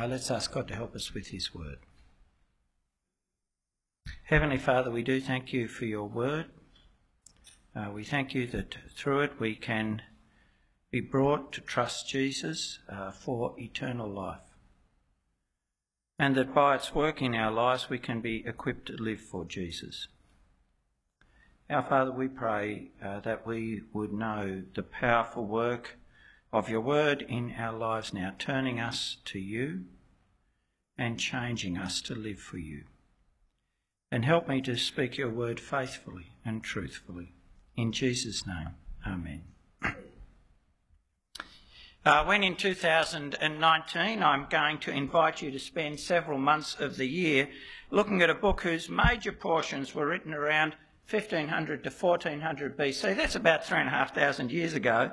Uh, let's ask God to help us with His word. Heavenly Father, we do thank you for your word. Uh, we thank you that through it we can be brought to trust Jesus uh, for eternal life. And that by its work in our lives we can be equipped to live for Jesus. Our Father, we pray uh, that we would know the powerful work of your word in our lives now, turning us to you and changing us to live for you. And help me to speak your word faithfully and truthfully. In Jesus' name, Amen. Uh, when in 2019 I'm going to invite you to spend several months of the year looking at a book whose major portions were written around 1500 to 1400 BC, that's about three and a half thousand years ago,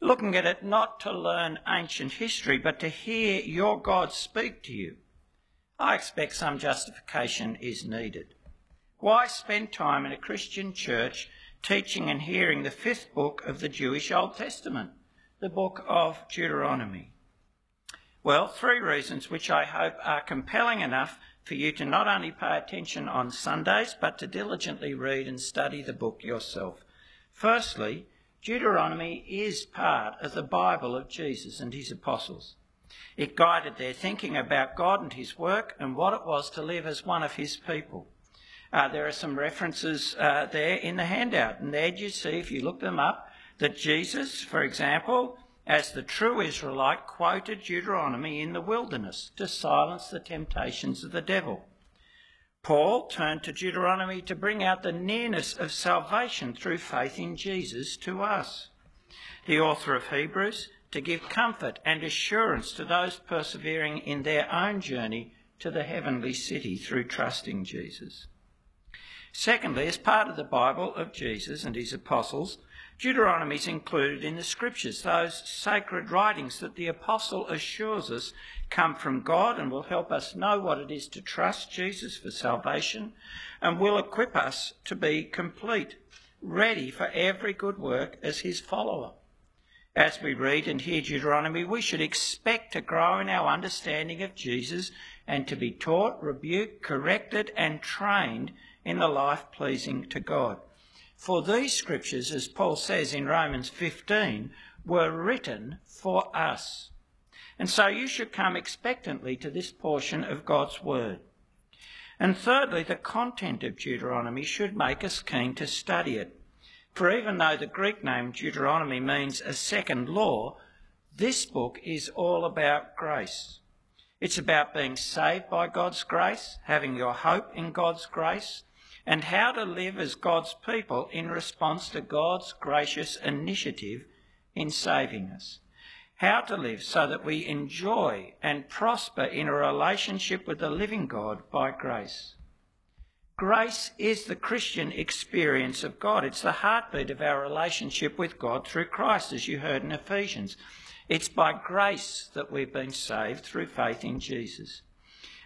looking at it not to learn ancient history, but to hear your God speak to you, I expect some justification is needed. Why spend time in a Christian church teaching and hearing the fifth book of the Jewish Old Testament, the book of Deuteronomy? Well, three reasons which I hope are compelling enough for you to not only pay attention on Sundays, but to diligently read and study the book yourself. Firstly, Deuteronomy is part of the Bible of Jesus and his apostles. It guided their thinking about God and his work and what it was to live as one of his people. Uh, there are some references uh, there in the handout, and there you see, if you look them up, that Jesus, for example, as the true Israelite, quoted Deuteronomy in the wilderness to silence the temptations of the devil. Paul turned to Deuteronomy to bring out the nearness of salvation through faith in Jesus to us. The author of Hebrews to give comfort and assurance to those persevering in their own journey to the heavenly city through trusting Jesus. Secondly, as part of the Bible of Jesus and his apostles, Deuteronomy is included in the scriptures, those sacred writings that the apostle assures us come from God and will help us know what it is to trust Jesus for salvation and will equip us to be complete, ready for every good work as his follower. As we read and hear Deuteronomy, we should expect to grow in our understanding of Jesus and to be taught, rebuked, corrected, and trained in the life pleasing to God. For these scriptures, as Paul says in Romans 15, were written for us. And so you should come expectantly to this portion of God's word. And thirdly, the content of Deuteronomy should make us keen to study it. For even though the Greek name Deuteronomy means a second law, this book is all about grace. It's about being saved by God's grace, having your hope in God's grace, and how to live as God's people in response to God's gracious initiative in saving us. How to live so that we enjoy and prosper in a relationship with the living God by grace. Grace is the Christian experience of God. It's the heartbeat of our relationship with God through Christ, as you heard in Ephesians. It's by grace that we've been saved through faith in Jesus.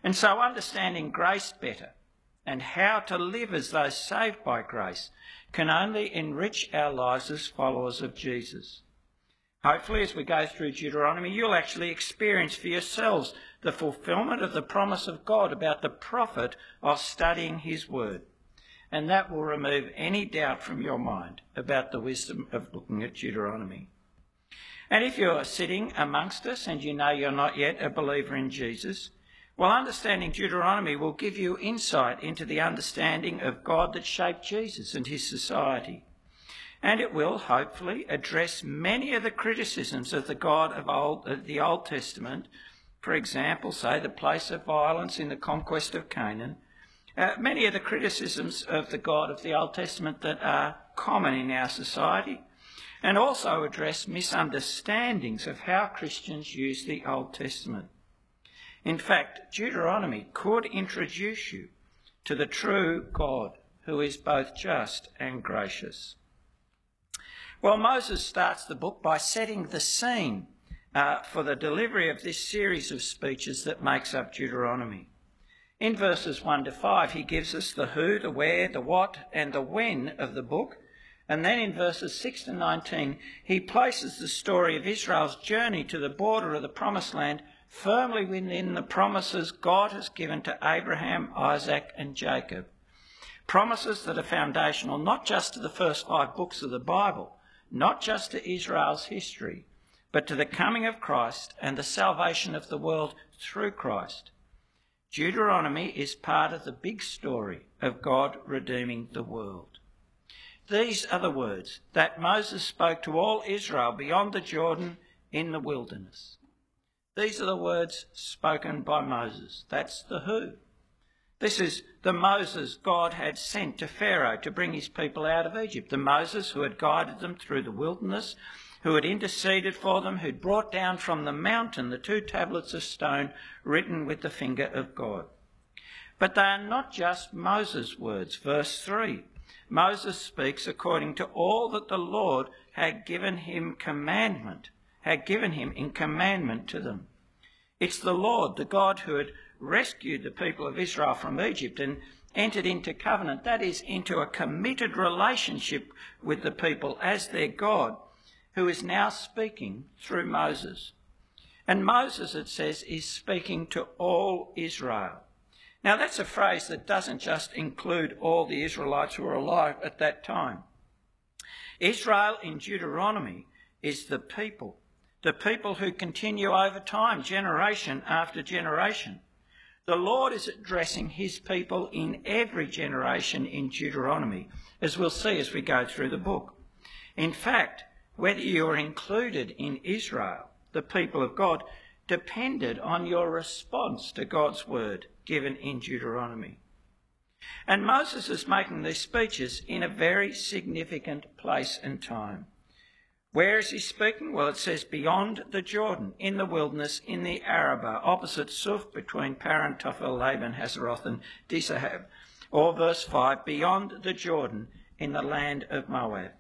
And so understanding grace better and how to live as those saved by grace can only enrich our lives as followers of Jesus. Hopefully, as we go through Deuteronomy, you'll actually experience for yourselves the fulfillment of the promise of God about the profit of studying His Word. And that will remove any doubt from your mind about the wisdom of looking at Deuteronomy. And if you're sitting amongst us and you know you're not yet a believer in Jesus, well, understanding Deuteronomy will give you insight into the understanding of God that shaped Jesus and his society. And it will, hopefully, address many of the criticisms of the God of, Old, of the Old Testament. For example, say the place of violence in the conquest of Canaan. Uh, many of the criticisms of the God of the Old Testament that are common in our society. And also address misunderstandings of how Christians use the Old Testament. In fact, Deuteronomy could introduce you to the true God who is both just and gracious. Well, Moses starts the book by setting the scene uh, for the delivery of this series of speeches that makes up Deuteronomy. In verses 1 to 5, he gives us the who, the where, the what, and the when of the book. And then in verses 6 to 19, he places the story of Israel's journey to the border of the Promised Land firmly within the promises God has given to Abraham, Isaac, and Jacob. Promises that are foundational not just to the first five books of the Bible, not just to Israel's history, but to the coming of Christ and the salvation of the world through Christ. Deuteronomy is part of the big story of God redeeming the world. These are the words that Moses spoke to all Israel beyond the Jordan in the wilderness. These are the words spoken by Moses. That's the who. This is the Moses God had sent to Pharaoh to bring his people out of Egypt. The Moses who had guided them through the wilderness, who had interceded for them, who'd brought down from the mountain the two tablets of stone written with the finger of God. But they are not just Moses' words. Verse 3 Moses speaks according to all that the Lord had given him commandment, had given him in commandment to them. It's the Lord, the God who had rescued the people of Israel from Egypt and entered into covenant, that is, into a committed relationship with the people as their God, who is now speaking through Moses. And Moses, it says, is speaking to all Israel. Now, that's a phrase that doesn't just include all the Israelites who were alive at that time. Israel in Deuteronomy is the people, the people who continue over time, generation after generation. The Lord is addressing his people in every generation in Deuteronomy, as we'll see as we go through the book. In fact, whether you're included in Israel, the people of God, depended on your response to God's word given in Deuteronomy. And Moses is making these speeches in a very significant place and time. Where is he speaking? Well, it says beyond the Jordan, in the wilderness, in the Arabah, opposite Suph, between Paran, Tophel, Laban, Hazeroth, and Dizahab. Or verse 5, beyond the Jordan, in the land of Moab.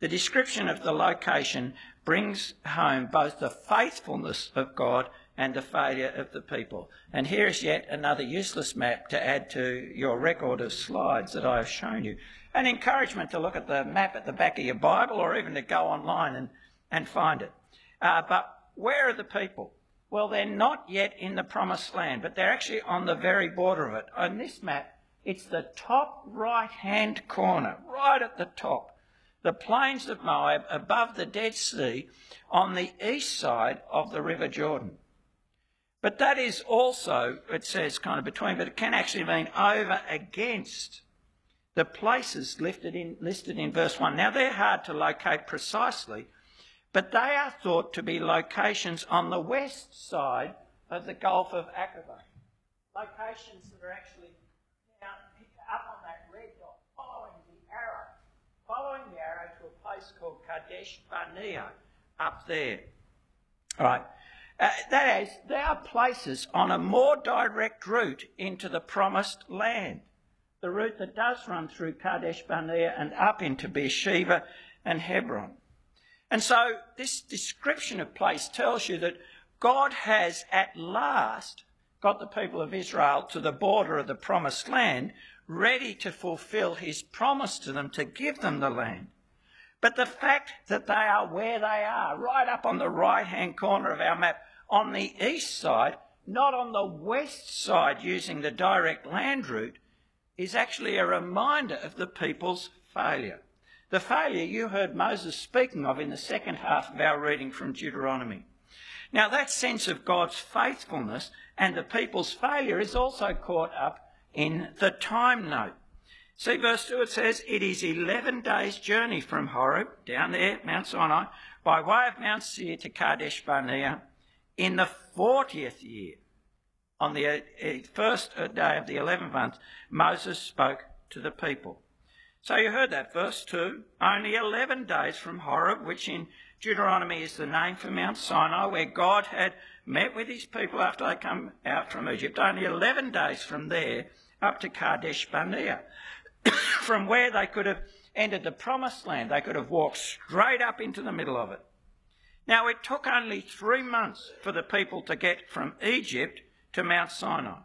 The description of the location brings home both the faithfulness of God and the failure of the people. And here is yet another useless map to add to your record of slides that I have shown you an encouragement to look at the map at the back of your Bible or even to go online and, and find it. Uh, but where are the people? Well, they're not yet in the promised land, but they're actually on the very border of it. On this map, it's the top right hand corner, right at the top. The plains of Moab above the Dead Sea on the east side of the River Jordan. But that is also, it says kind of between, but it can actually mean over against the places listed in, listed in verse 1. Now, they're hard to locate precisely, but they are thought to be locations on the west side of the Gulf of Aqaba. Locations that are actually down, up on that red dot, following the arrow, following the arrow to a place called Kadesh Barnea up there. All right. Uh, that is, there are places on a more direct route into the promised land the route that does run through Kadesh Barnea and up into Beersheba and Hebron. And so this description of place tells you that God has at last got the people of Israel to the border of the promised land, ready to fulfill his promise to them to give them the land. But the fact that they are where they are, right up on the right hand corner of our map, on the east side, not on the west side using the direct land route, is actually a reminder of the people's failure. The failure you heard Moses speaking of in the second half of our reading from Deuteronomy. Now, that sense of God's faithfulness and the people's failure is also caught up in the time note. See, verse 2 it says, It is 11 days' journey from Horeb, down there, Mount Sinai, by way of Mount Seir to Kadesh Barnea, in the 40th year on the uh, first uh, day of the 11th month, Moses spoke to the people. So you heard that, verse 2. Only 11 days from Horeb, which in Deuteronomy is the name for Mount Sinai, where God had met with his people after they come out from Egypt. Only 11 days from there up to Kadesh Barnea, from where they could have entered the promised land. They could have walked straight up into the middle of it. Now, it took only three months for the people to get from Egypt to Mount Sinai.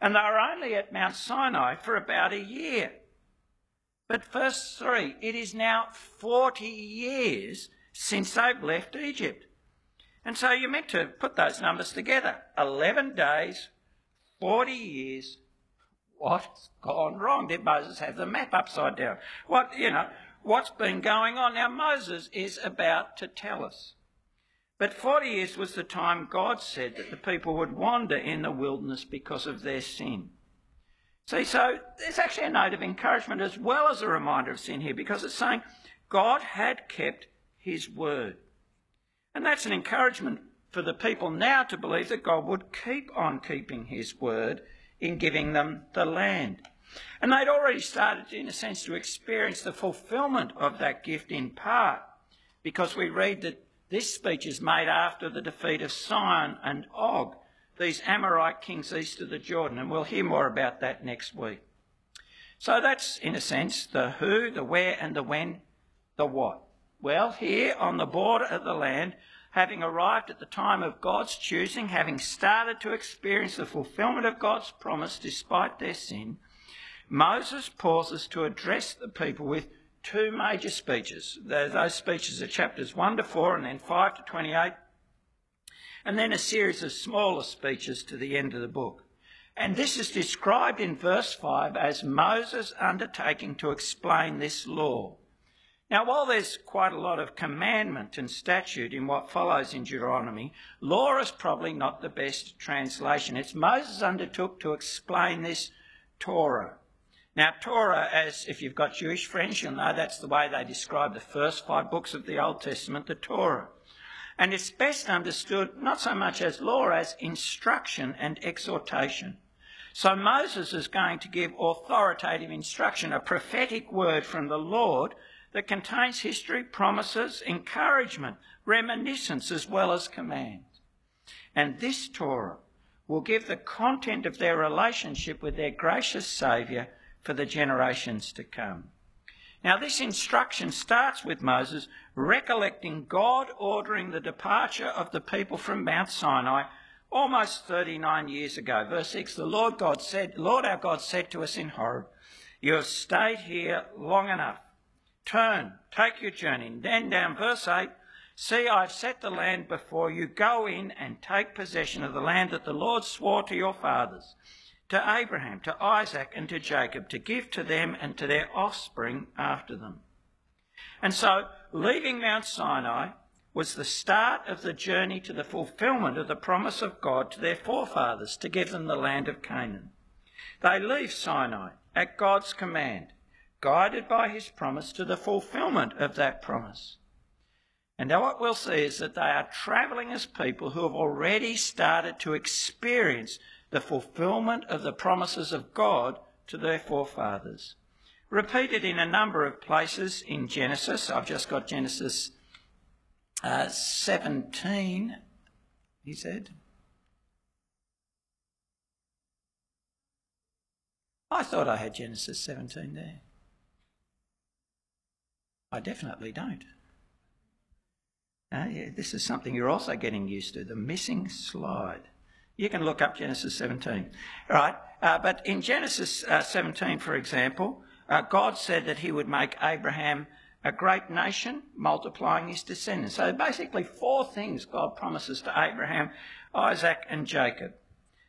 And they were only at Mount Sinai for about a year. But verse 3 it is now 40 years since they've left Egypt. And so you're meant to put those numbers together 11 days, 40 years. What's gone wrong? Did Moses have the map upside down? What, you know, what's been going on? Now, Moses is about to tell us. But 40 years was the time God said that the people would wander in the wilderness because of their sin. See, so there's actually a note of encouragement as well as a reminder of sin here because it's saying God had kept his word. And that's an encouragement for the people now to believe that God would keep on keeping his word in giving them the land. And they'd already started, in a sense, to experience the fulfillment of that gift in part because we read that this speech is made after the defeat of Sihon and Og, these Amorite kings east of the Jordan, and we'll hear more about that next week. So that's, in a sense, the who, the where, and the when, the what. Well, here on the border of the land, having arrived at the time of God's choosing, having started to experience the fulfillment of God's promise despite their sin, Moses pauses to address the people with two major speeches. Those speeches are chapters 1 to 4 and then 5 to 28, and then a series of smaller speeches to the end of the book. And this is described in verse 5 as Moses undertaking to explain this law. Now, while there's quite a lot of commandment and statute in what follows in Deuteronomy, law is probably not the best translation. It's Moses undertook to explain this Torah. Now, Torah, as if you've got Jewish friends, you'll know that's the way they describe the first five books of the Old Testament, the Torah. And it's best understood not so much as law as instruction and exhortation. So Moses is going to give authoritative instruction, a prophetic word from the Lord that contains history, promises, encouragement, reminiscence, as well as commands. And this Torah will give the content of their relationship with their gracious Saviour for the generations to come. Now, this instruction starts with Moses recollecting God ordering the departure of the people from Mount Sinai almost 39 years ago. Verse 6 The Lord God said, Lord our God said to us in Horeb, You have stayed here long enough. Turn, take your journey. And then down verse 8 See, I've set the land before you. Go in and take possession of the land that the Lord swore to your fathers to Abraham, to Isaac, and to Jacob, to give to them and to their offspring after them. And so, leaving Mount Sinai was the start of the journey to the fulfillment of the promise of God to their forefathers to give them the land of Canaan. They leave Sinai at God's command, guided by his promise to the fulfillment of that promise. And now what we'll see is that they are travelling as people who have already started to experience the fulfillment of the promises of God to their forefathers. Repeated in a number of places in Genesis. I've just got Genesis uh, 17, he said. I thought I had Genesis 17 there. I definitely don't. Uh, yeah, this is something you're also getting used to the missing slide. You can look up Genesis 17. All right. Uh, but in Genesis uh, 17, for example, uh, God said that he would make Abraham a great nation, multiplying his descendants. So basically, four things God promises to Abraham, Isaac, and Jacob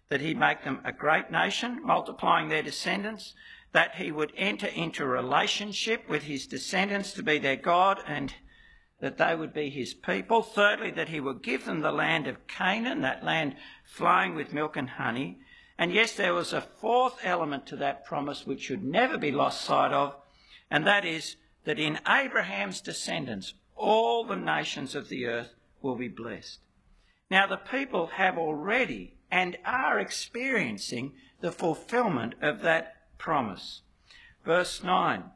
that he'd make them a great nation, multiplying their descendants, that he would enter into relationship with his descendants to be their God and that they would be his people. Thirdly, that he would give them the land of Canaan, that land flowing with milk and honey. And yes, there was a fourth element to that promise which should never be lost sight of, and that is that in Abraham's descendants, all the nations of the earth will be blessed. Now, the people have already and are experiencing the fulfillment of that promise. Verse 9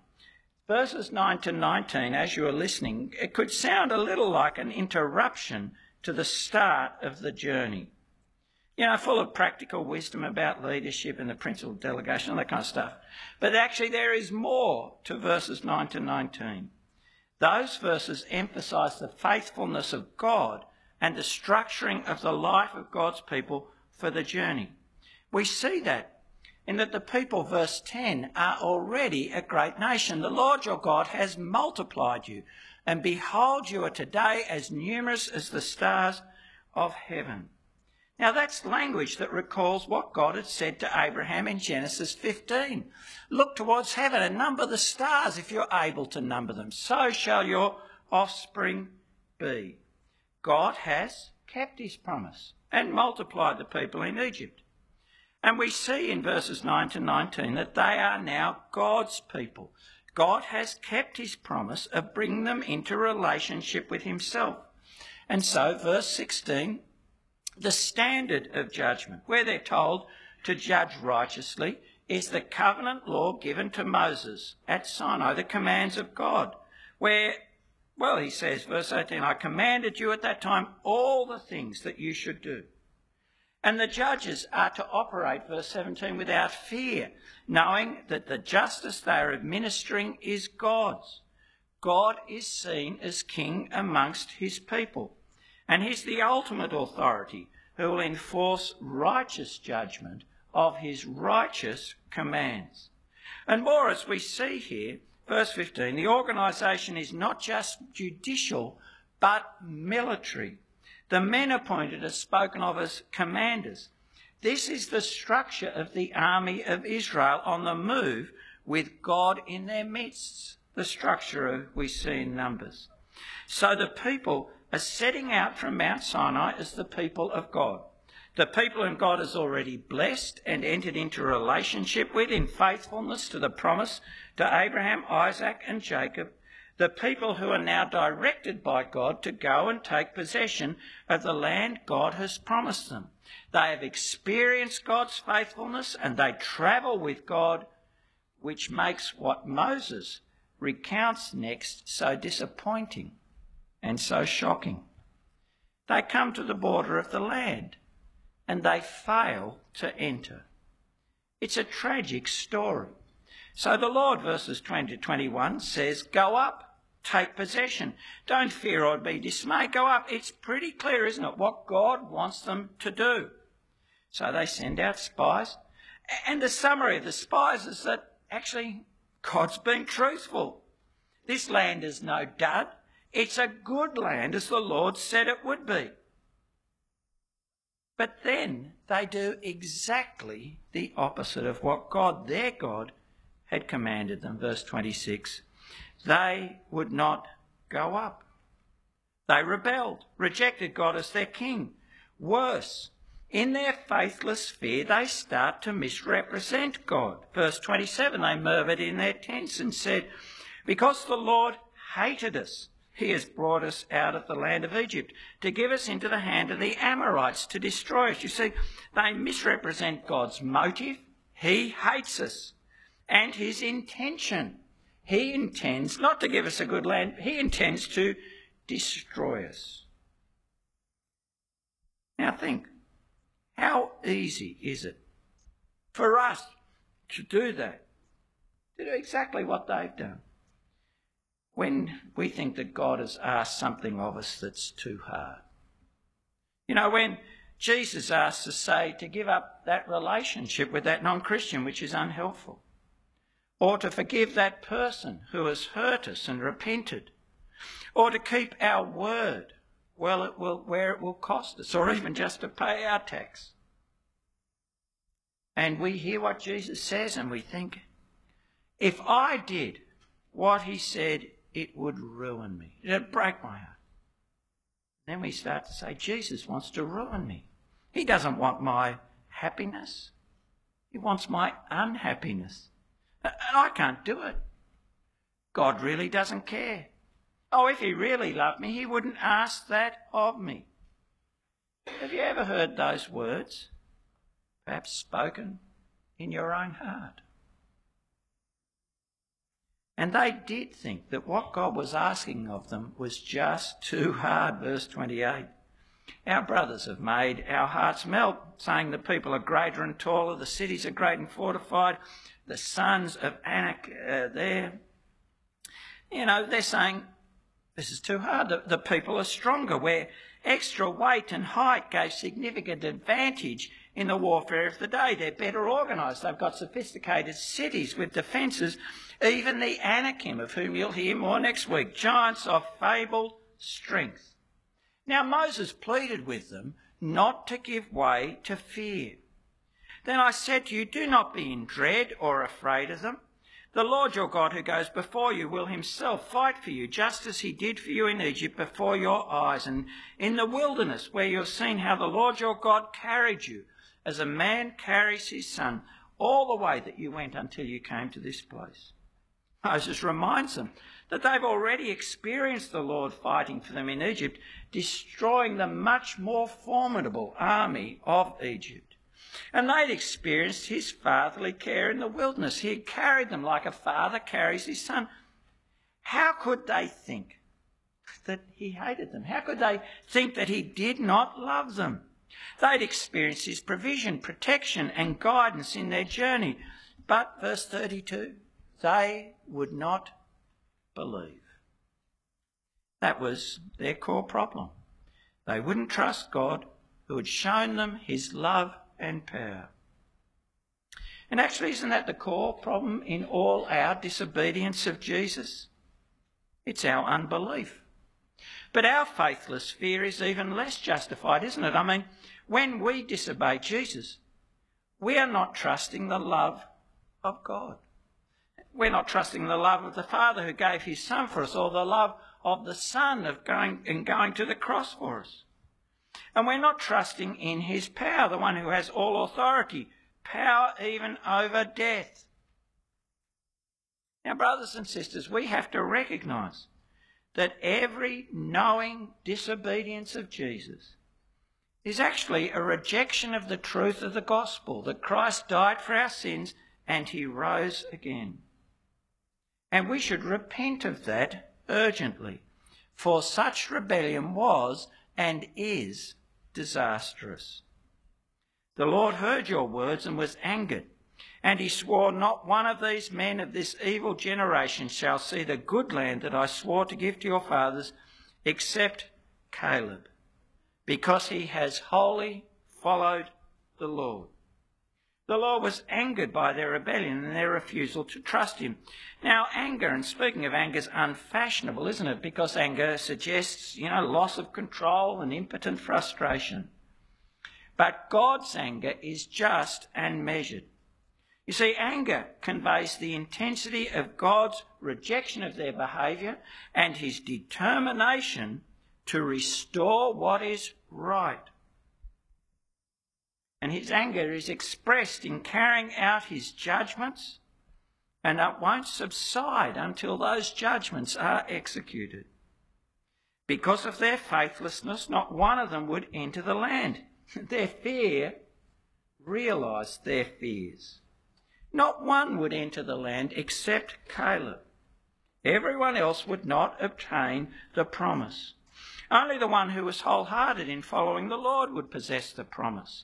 verses 9 to 19, as you are listening, it could sound a little like an interruption to the start of the journey. You know, full of practical wisdom about leadership and the principle of delegation, all that kind of stuff. But actually, there is more to verses 9 to 19. Those verses emphasise the faithfulness of God and the structuring of the life of God's people for the journey. We see that in that the people, verse 10, are already a great nation. The Lord your God has multiplied you, and behold, you are today as numerous as the stars of heaven. Now, that's language that recalls what God had said to Abraham in Genesis 15. Look towards heaven and number the stars if you're able to number them. So shall your offspring be. God has kept his promise and multiplied the people in Egypt. And we see in verses 9 to 19 that they are now God's people. God has kept his promise of bringing them into relationship with himself. And so, verse 16 the standard of judgment, where they're told to judge righteously, is the covenant law given to Moses at Sinai, the commands of God, where, well, he says, verse 18, I commanded you at that time all the things that you should do. And the judges are to operate, verse 17, without fear, knowing that the justice they are administering is God's. God is seen as king amongst his people. And he's the ultimate authority who will enforce righteous judgment of his righteous commands. And more as we see here, verse 15, the organisation is not just judicial but military. The men appointed are spoken of as commanders. This is the structure of the army of Israel on the move with God in their midst, the structure we see in Numbers. So the people are setting out from Mount Sinai as the people of God. The people whom God has already blessed and entered into relationship with in faithfulness to the promise to Abraham, Isaac, and Jacob. The people who are now directed by God to go and take possession of the land God has promised them. They have experienced God's faithfulness and they travel with God, which makes what Moses recounts next so disappointing and so shocking. They come to the border of the land and they fail to enter. It's a tragic story. So the Lord, verses 20 to 21, says, Go up, take possession. Don't fear or be dismayed. Go up. It's pretty clear, isn't it, what God wants them to do. So they send out spies. And the summary of the spies is that actually God's been truthful. This land is no dud. It's a good land as the Lord said it would be. But then they do exactly the opposite of what God, their God, had commanded them. Verse 26 They would not go up. They rebelled, rejected God as their king. Worse, in their faithless fear, they start to misrepresent God. Verse 27 They murmured in their tents and said, Because the Lord hated us he has brought us out of the land of Egypt to give us into the hand of the Amorites to destroy us. You see, they misrepresent God's motive. He hates us. And his intention. He intends not to give us a good land, he intends to destroy us. Now think, how easy is it for us to do that? To do exactly what they've done when we think that God has asked something of us that's too hard. You know, when Jesus asks us, say, to give up that relationship with that non Christian which is unhelpful, or to forgive that person who has hurt us and repented, or to keep our word well, it will, where it will cost us, or even just to pay our tax. And we hear what Jesus says and we think, if I did what he said it would ruin me. It'd break my heart. Then we start to say, Jesus wants to ruin me. He doesn't want my happiness. He wants my unhappiness. And I can't do it. God really doesn't care. Oh, if he really loved me, he wouldn't ask that of me. Have you ever heard those words? Perhaps spoken in your own heart. And they did think that what God was asking of them was just too hard. Verse 28. Our brothers have made our hearts melt, saying the people are greater and taller, the cities are great and fortified, the sons of Anak are there. You know, they're saying this is too hard. The, the people are stronger, where extra weight and height gave significant advantage in the warfare of the day. They're better organised. They've got sophisticated cities with defences even the Anakim, of whom you'll hear more next week, giants of fabled strength. Now Moses pleaded with them not to give way to fear. Then I said to you, Do not be in dread or afraid of them. The Lord your God who goes before you will himself fight for you, just as he did for you in Egypt before your eyes and in the wilderness, where you have seen how the Lord your God carried you, as a man carries his son, all the way that you went until you came to this place. Moses reminds them that they've already experienced the Lord fighting for them in Egypt, destroying the much more formidable army of Egypt. And they'd experienced his fatherly care in the wilderness. He had carried them like a father carries his son. How could they think that he hated them? How could they think that he did not love them? They'd experienced his provision, protection, and guidance in their journey. But, verse 32, they would not believe. That was their core problem. They wouldn't trust God who had shown them his love and power. And actually, isn't that the core problem in all our disobedience of Jesus? It's our unbelief. But our faithless fear is even less justified, isn't it? I mean, when we disobey Jesus, we are not trusting the love of God. We're not trusting the love of the Father who gave his Son for us, or the love of the Son of going and going to the cross for us. And we're not trusting in his power, the one who has all authority, power even over death. Now, brothers and sisters, we have to recognise that every knowing disobedience of Jesus is actually a rejection of the truth of the gospel that Christ died for our sins and he rose again. And we should repent of that urgently, for such rebellion was and is disastrous. The Lord heard your words and was angered, and he swore, Not one of these men of this evil generation shall see the good land that I swore to give to your fathers, except Caleb, because he has wholly followed the Lord. The Lord was angered by their rebellion and their refusal to trust him. Now, anger, and speaking of anger, is unfashionable, isn't it? Because anger suggests, you know, loss of control and impotent frustration. But God's anger is just and measured. You see, anger conveys the intensity of God's rejection of their behaviour and his determination to restore what is right and his anger is expressed in carrying out his judgments, and it won't subside until those judgments are executed. Because of their faithlessness, not one of them would enter the land. Their fear realised their fears. Not one would enter the land except Caleb. Everyone else would not obtain the promise. Only the one who was wholehearted in following the Lord would possess the promise.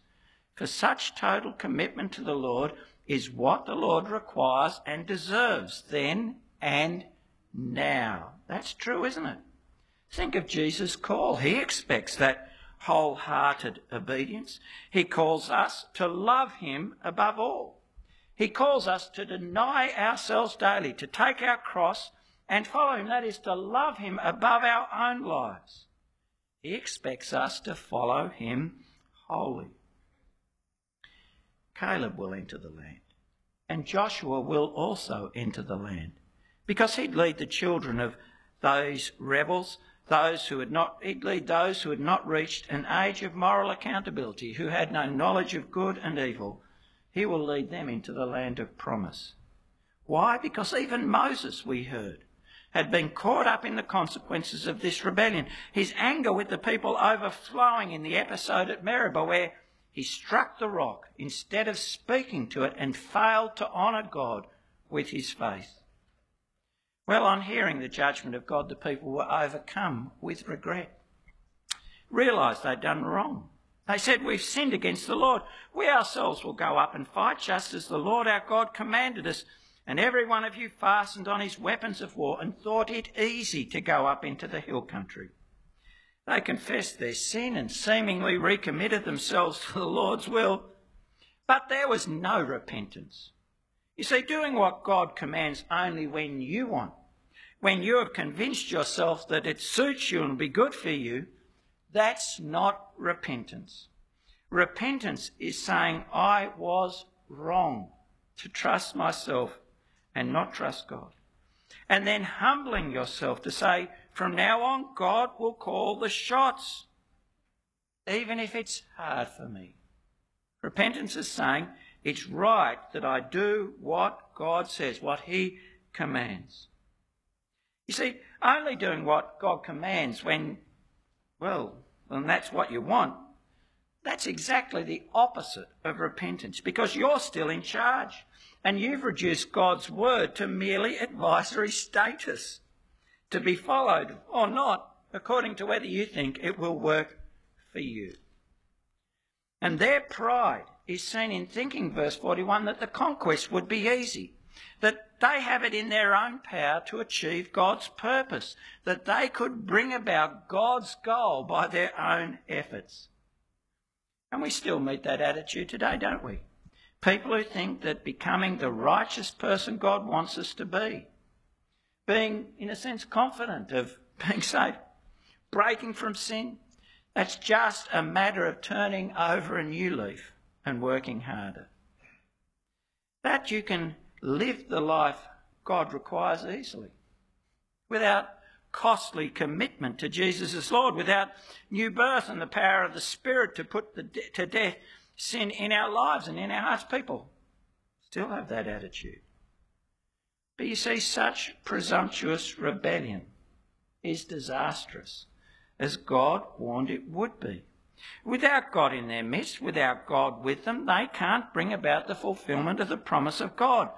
For such total commitment to the Lord is what the Lord requires and deserves then and now. That's true, isn't it? Think of Jesus' call. He expects that wholehearted obedience. He calls us to love him above all. He calls us to deny ourselves daily, to take our cross and follow him. That is to love him above our own lives. He expects us to follow him wholly. Caleb will enter the land. And Joshua will also enter the land. Because he'd lead the children of those rebels, those who had not, he'd lead those who had not reached an age of moral accountability, who had no knowledge of good and evil. He will lead them into the land of promise. Why? Because even Moses, we heard, had been caught up in the consequences of this rebellion. His anger with the people overflowing in the episode at Meribah, where he struck the rock instead of speaking to it and failed to honour God with his faith. Well, on hearing the judgment of God, the people were overcome with regret. Realised they'd done wrong. They said, We've sinned against the Lord. We ourselves will go up and fight just as the Lord our God commanded us. And every one of you fastened on his weapons of war and thought it easy to go up into the hill country. They confessed their sin and seemingly recommitted themselves to the Lord's will. But there was no repentance. You see, doing what God commands only when you want, when you have convinced yourself that it suits you and be good for you, That's not repentance. Repentance is saying, I was wrong to trust myself and not trust God. And then humbling yourself to say, from now on, God will call the shots, even if it's hard for me. Repentance is saying, it's right that I do what God says, what He commands. You see, only doing what God commands when, well, when that's what you want, that's exactly the opposite of repentance because you're still in charge and you've reduced God's word to merely advisory status to be followed or not according to whether you think it will work for you. And their pride is seen in thinking, verse 41, that the conquest would be easy, that they have it in their own power to achieve God's purpose, that they could bring about God's goal by their own efforts. And we still meet that attitude today, don't we? People who think that becoming the righteous person God wants us to be, being, in a sense, confident of being saved, breaking from sin, that's just a matter of turning over a new leaf and working harder. That you can live the life God requires easily. Without costly commitment to Jesus as Lord, without new birth and the power of the Spirit to put the de- to death sin in our lives and in our hearts. People still have that attitude. But you see, such presumptuous rebellion is disastrous, as God warned it would be. Without God in their midst, without God with them, they can't bring about the fulfillment of the promise of God.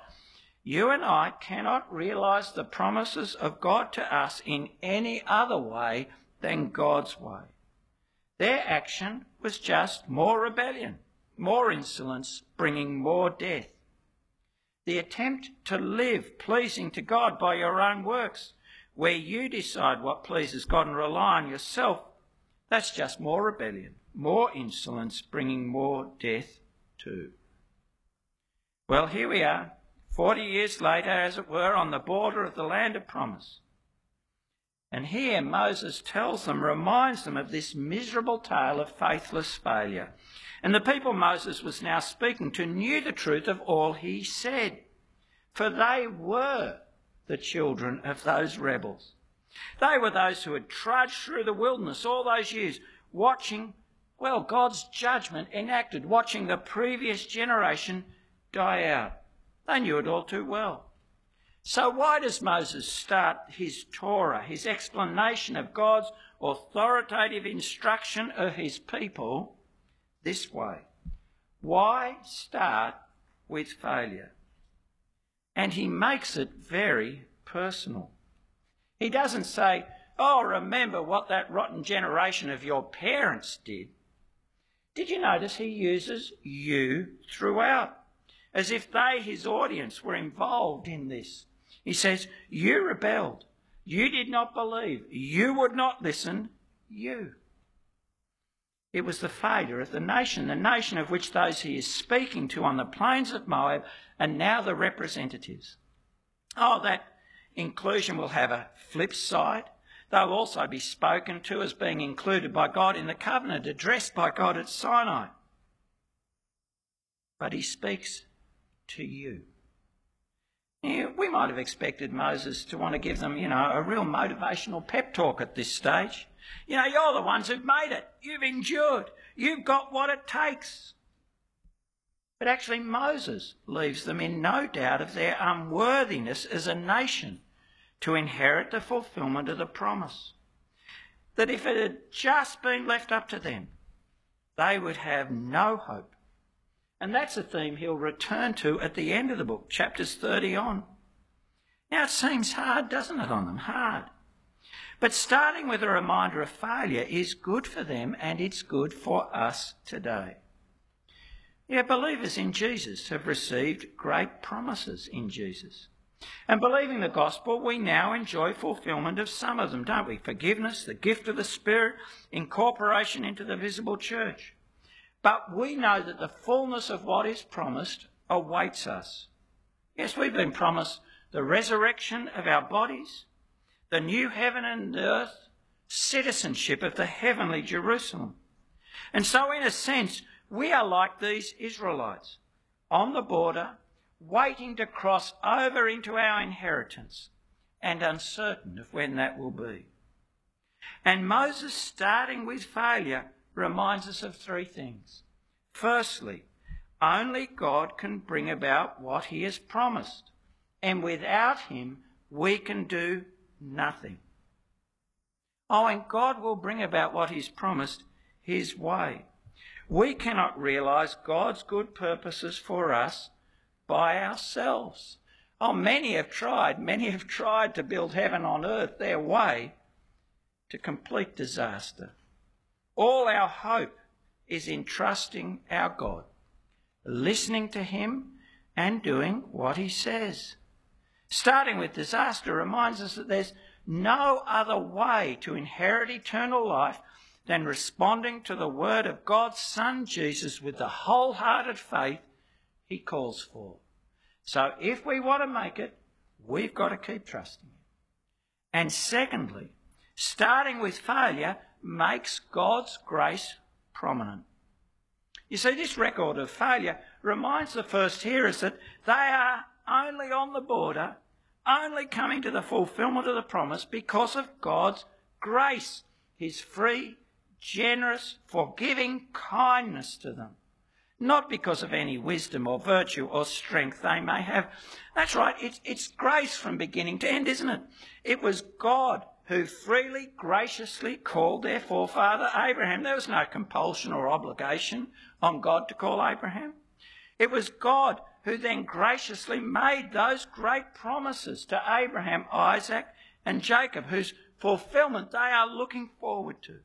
You and I cannot realize the promises of God to us in any other way than God's way. Their action was just more rebellion, more insolence, bringing more death. The attempt to live pleasing to God by your own works, where you decide what pleases God and rely on yourself, that's just more rebellion, more insolence, bringing more death too. Well, here we are, 40 years later, as it were, on the border of the land of promise. And here Moses tells them, reminds them of this miserable tale of faithless failure. And the people Moses was now speaking to knew the truth of all he said, for they were the children of those rebels. They were those who had trudged through the wilderness all those years, watching, well, God's judgment enacted, watching the previous generation die out. They knew it all too well. So, why does Moses start his Torah, his explanation of God's authoritative instruction of his people, this way? Why start with failure? And he makes it very personal. He doesn't say, Oh, remember what that rotten generation of your parents did. Did you notice he uses you throughout? as if they, his audience, were involved in this. He says, You rebelled. You did not believe. You would not listen. You. It was the failure of the nation, the nation of which those he is speaking to on the plains of Moab are now the representatives. Oh, that inclusion will have a flip side. They'll also be spoken to as being included by God in the covenant addressed by God at Sinai. But he speaks to you. Yeah, we might have expected Moses to want to give them, you know, a real motivational pep talk at this stage. You know, you're the ones who've made it. You've endured. You've got what it takes. But actually, Moses leaves them in no doubt of their unworthiness as a nation to inherit the fulfillment of the promise. That if it had just been left up to them, they would have no hope and that's a theme he'll return to at the end of the book, chapters 30 on. Now, it seems hard, doesn't it, on them? Hard. But starting with a reminder of failure is good for them and it's good for us today. Yeah, believers in Jesus have received great promises in Jesus. And believing the gospel, we now enjoy fulfillment of some of them, don't we? Forgiveness, the gift of the Spirit, incorporation into the visible church. But we know that the fullness of what is promised awaits us. Yes, we've been promised the resurrection of our bodies, the new heaven and earth, citizenship of the heavenly Jerusalem. And so, in a sense, we are like these Israelites on the border, waiting to cross over into our inheritance and uncertain of when that will be. And Moses, starting with failure, reminds us of three things. Firstly, only God can bring about what he has promised, and without him, we can do nothing. Oh, and God will bring about what he's promised his way. We cannot realise God's good purposes for us by ourselves. Oh, many have tried, many have tried to build heaven on earth their way to complete disaster. All our hope is in trusting our God, listening to Him, and doing what He says. Starting with disaster reminds us that there's no other way to inherit eternal life than responding to the word of God's Son Jesus with the wholehearted faith He calls for. So if we want to make it, we've got to keep trusting Him. And secondly, starting with failure makes God's grace prominent. You see, this record of failure reminds the first hearers that they are only on the border, only coming to the fulfillment of the promise because of God's grace, His free, generous, forgiving kindness to them not because of any wisdom or virtue or strength they may have. That's right, it's, it's grace from beginning to end, isn't it? It was God who freely, graciously called their forefather Abraham. There was no compulsion or obligation on God to call Abraham. It was God who then graciously made those great promises to Abraham, Isaac, and Jacob, whose fulfillment they are looking forward to.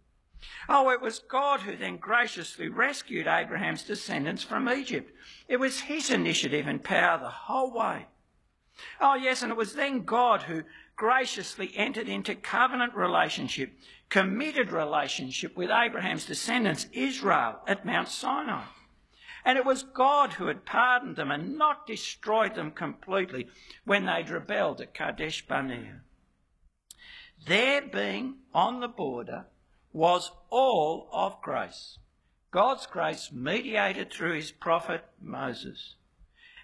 Oh, it was God who then graciously rescued Abraham's descendants from Egypt. It was his initiative and power the whole way. Oh, yes, and it was then God who graciously entered into covenant relationship, committed relationship with Abraham's descendants, Israel, at Mount Sinai. And it was God who had pardoned them and not destroyed them completely when they'd rebelled at Kadesh Barnea. Their being on the border was all of grace. God's grace mediated through his prophet Moses.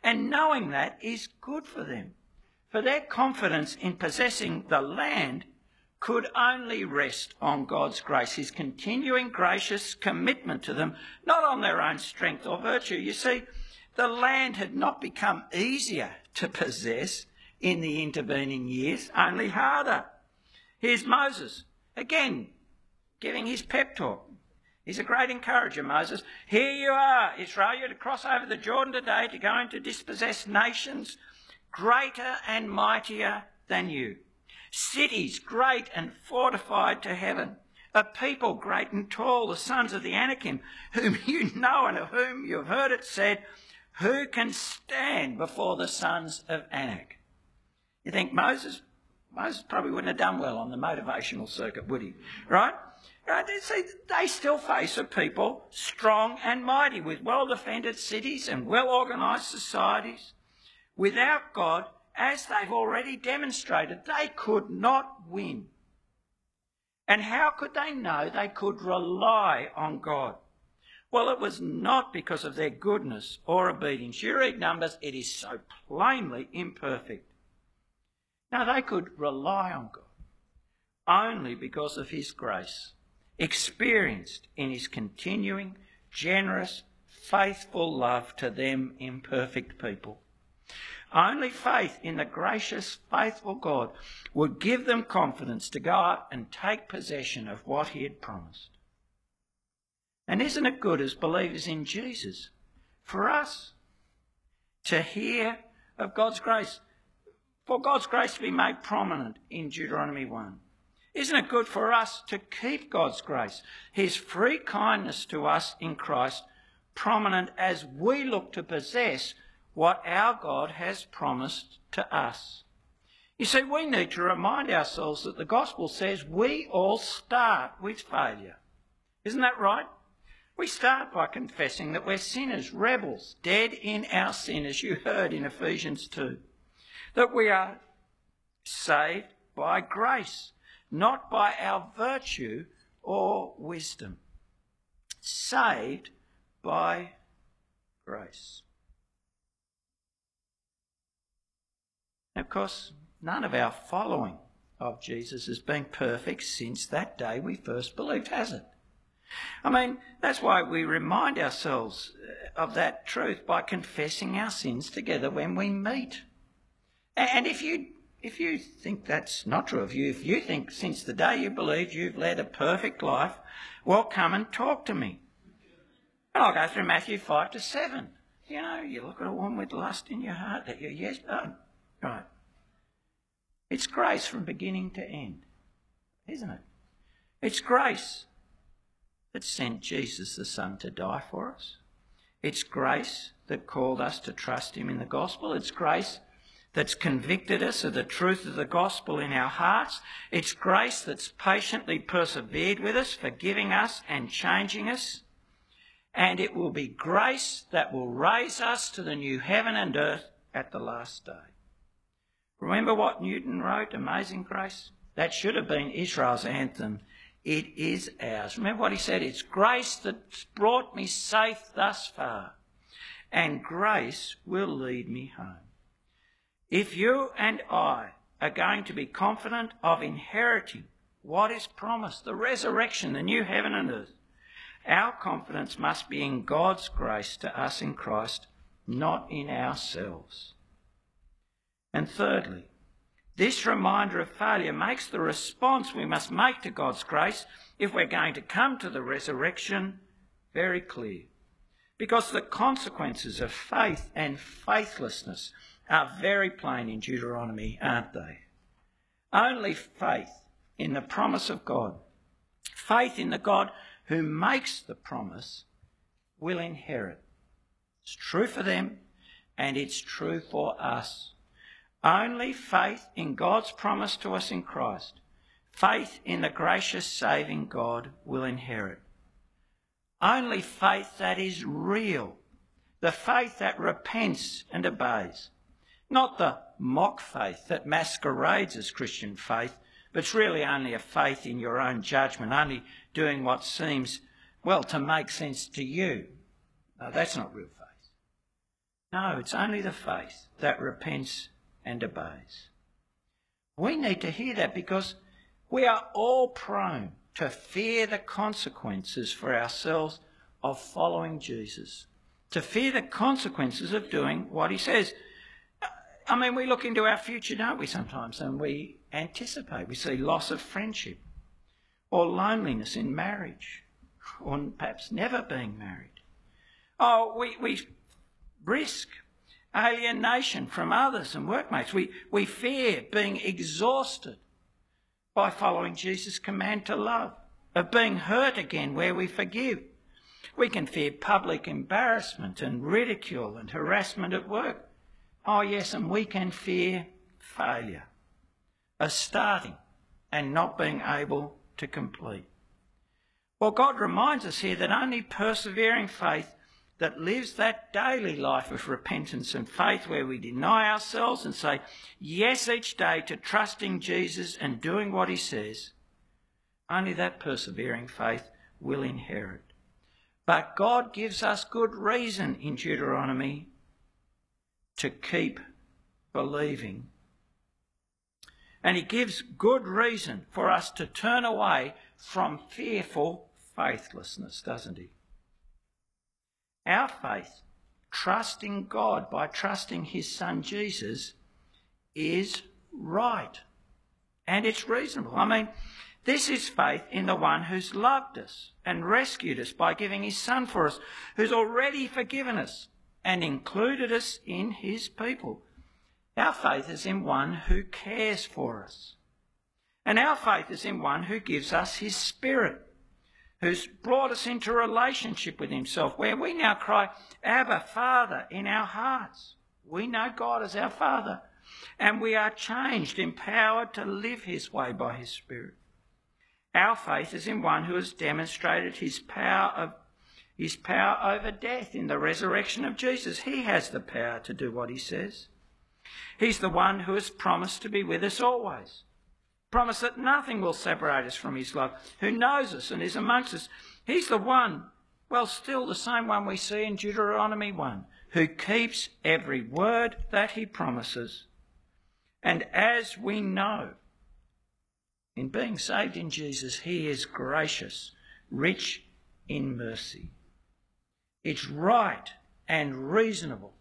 And knowing that is good for them, for their confidence in possessing the land could only rest on God's grace, his continuing gracious commitment to them, not on their own strength or virtue. You see, the land had not become easier to possess in the intervening years, only harder. Here's Moses, again, giving his pep talk. He's a great encourager, Moses. Here you are, Israel. You're to cross over the Jordan today to go into dispossess nations greater and mightier than you. Cities great and fortified to heaven. A people great and tall, the sons of the Anakim, whom you know and of whom you have heard it said, Who can stand before the sons of Anak? You think Moses? Moses probably wouldn't have done well on the motivational circuit, would he? Right? Right? They, say they still face a people strong and mighty with well defended cities and well organised societies. Without God, as they've already demonstrated, they could not win. And how could they know they could rely on God? Well, it was not because of their goodness or obedience. You read Numbers, it is so plainly imperfect. Now, they could rely on God only because of His grace experienced in his continuing, generous, faithful love to them imperfect people. Only faith in the gracious, faithful God would give them confidence to go out and take possession of what he had promised. And isn't it good as believers in Jesus for us to hear of God's grace, for God's grace to be made prominent in Deuteronomy 1? Isn't it good for us to keep God's grace, His free kindness to us in Christ, prominent as we look to possess what our God has promised to us? You see, we need to remind ourselves that the gospel says we all start with failure. Isn't that right? We start by confessing that we're sinners, rebels, dead in our sin, as you heard in Ephesians 2. That we are saved by grace not by our virtue or wisdom, saved by grace. Of course, none of our following of Jesus has been perfect since that day we first believed, has it? I mean, that's why we remind ourselves uh, of that truth by confessing our sins together when we meet. And if you if you think that's not true of you, if you think since the day you believed you've led a perfect life, well, come and talk to me. And I'll go through Matthew 5 to 7. You know, you look at a woman with lust in your heart that you're yes, oh, right. It's grace from beginning to end, isn't it? It's grace that sent Jesus the Son to die for us. It's grace that called us to trust Him in the gospel. It's grace that's convicted us of the truth of the gospel in our hearts. It's grace that's patiently persevered with us, forgiving us and changing us. And it will be grace that will raise us to the new heaven and earth at the last day. Remember what Newton wrote, Amazing Grace? That should have been Israel's anthem. It is ours. Remember what he said? It's grace that's brought me safe thus far, and grace will lead me home. If you and I are going to be confident of inheriting what is promised, the resurrection, the new heaven and earth, our confidence must be in God's grace to us in Christ, not in ourselves. And thirdly, this reminder of failure makes the response we must make to God's grace if we're going to come to the resurrection very clear. Because the consequences of faith and faithlessness are very plain in Deuteronomy, aren't they? Only faith in the promise of God, faith in the God who makes the promise, will inherit. It's true for them and it's true for us. Only faith in God's promise to us in Christ, faith in the gracious saving God will inherit. Only faith that is real, the faith that repents and obeys. Not the mock faith that masquerades as Christian faith, but it's really only a faith in your own judgment, only doing what seems, well, to make sense to you. No, that's not real faith. No, it's only the faith that repents and obeys. We need to hear that because we are all prone to fear the consequences for ourselves of following Jesus, to fear the consequences of doing what he says. I mean, we look into our future, don't we, sometimes, and we anticipate. We see loss of friendship, or loneliness in marriage, or perhaps never being married. Oh, we, we risk alienation from others and workmates. We, we fear being exhausted by following Jesus' command to love, of being hurt again where we forgive. We can fear public embarrassment and ridicule and harassment at work. Oh, yes, and we can fear failure, a starting and not being able to complete. Well, God reminds us here that only persevering faith that lives that daily life of repentance and faith where we deny ourselves and say yes each day to trusting Jesus and doing what he says, only that persevering faith will inherit. But God gives us good reason in Deuteronomy to keep believing. And he gives good reason for us to turn away from fearful faithlessness, doesn't he? Our faith, trusting God by trusting his son Jesus, is right. And it's reasonable. I mean, this is faith in the one who's loved us and rescued us by giving his son for us, who's already forgiven us and included us in his people. Our faith is in one who cares for us. And our faith is in one who gives us his spirit, who's brought us into relationship with himself, where we now cry, Abba, Father, in our hearts. We know God as our Father, and we are changed, empowered to live his way by his Spirit. Our faith is in one who has demonstrated his power of his power over death in the resurrection of Jesus. He has the power to do what he says. He's the one who has promised to be with us always. Promise that nothing will separate us from his love, who knows us and is amongst us. He's the one, well, still the same one we see in Deuteronomy 1, who keeps every word that he promises. And as we know, in being saved in Jesus, he is gracious, rich in mercy. It's right and reasonable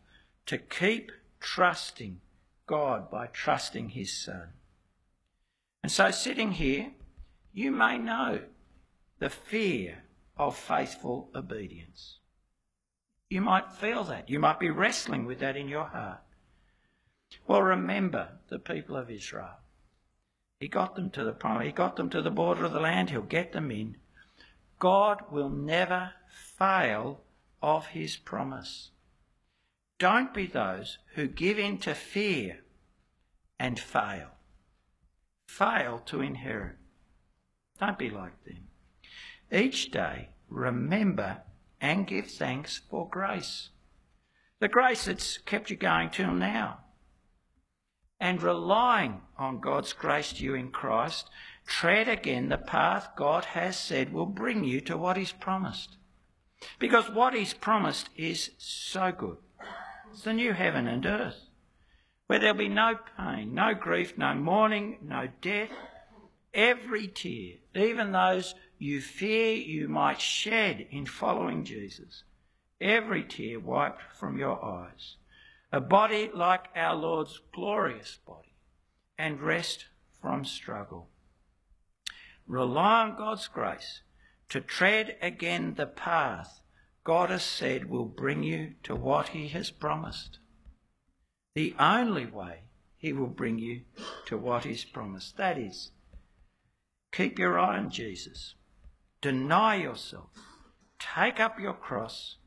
to keep trusting God by trusting his Son. And so, sitting here, you may know the fear of faithful obedience. You might feel that. You might be wrestling with that in your heart. Well, remember the people of Israel. He got them to the promise. He got them to the border of the land. He'll get them in. God will never fail of his promise. Don't be those who give in to fear and fail. Fail to inherit. Don't be like them. Each day, remember and give thanks for grace. The grace that's kept you going till now. And relying on God's grace to you in Christ, tread again the path God has said will bring you to what He's promised. Because what He's promised is so good. It's the new heaven and earth, where there'll be no pain, no grief, no mourning, no death. Every tear, even those you fear you might shed in following Jesus, every tear wiped from your eyes. A body like our Lord's glorious body, and rest from struggle. Rely on God's grace to tread again the path God has said will bring you to what He has promised. The only way He will bring you to what He's promised. That is, keep your eye on Jesus, deny yourself, take up your cross,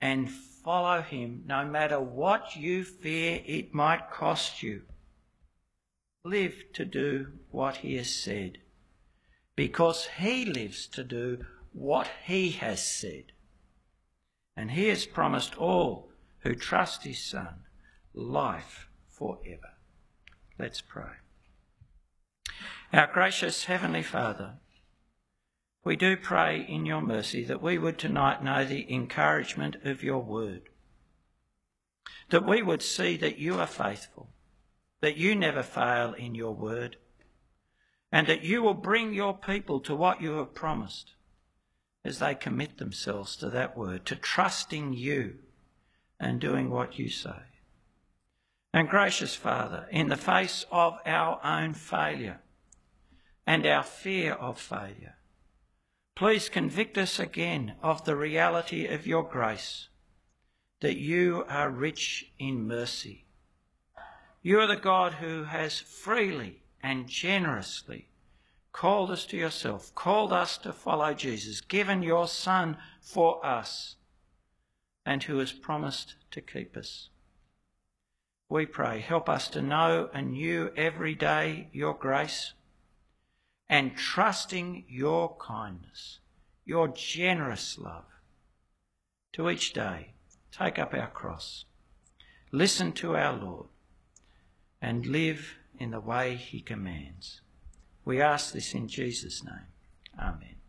and follow Him no matter what you fear it might cost you. Live to do what He has said, because He lives to do what He has said. And he has promised all who trust his Son life forever. Let's pray. Our gracious Heavenly Father, we do pray in your mercy that we would tonight know the encouragement of your word, that we would see that you are faithful, that you never fail in your word, and that you will bring your people to what you have promised as they commit themselves to that word, to trusting you and doing what you say. And gracious Father, in the face of our own failure and our fear of failure, please convict us again of the reality of your grace, that you are rich in mercy. You are the God who has freely and generously called us to yourself, called us to follow Jesus, given your Son for us, and who has promised to keep us. We pray, help us to know anew every day your grace and trusting your kindness, your generous love. To each day, take up our cross, listen to our Lord, and live in the way he commands. We ask this in Jesus' name. Amen.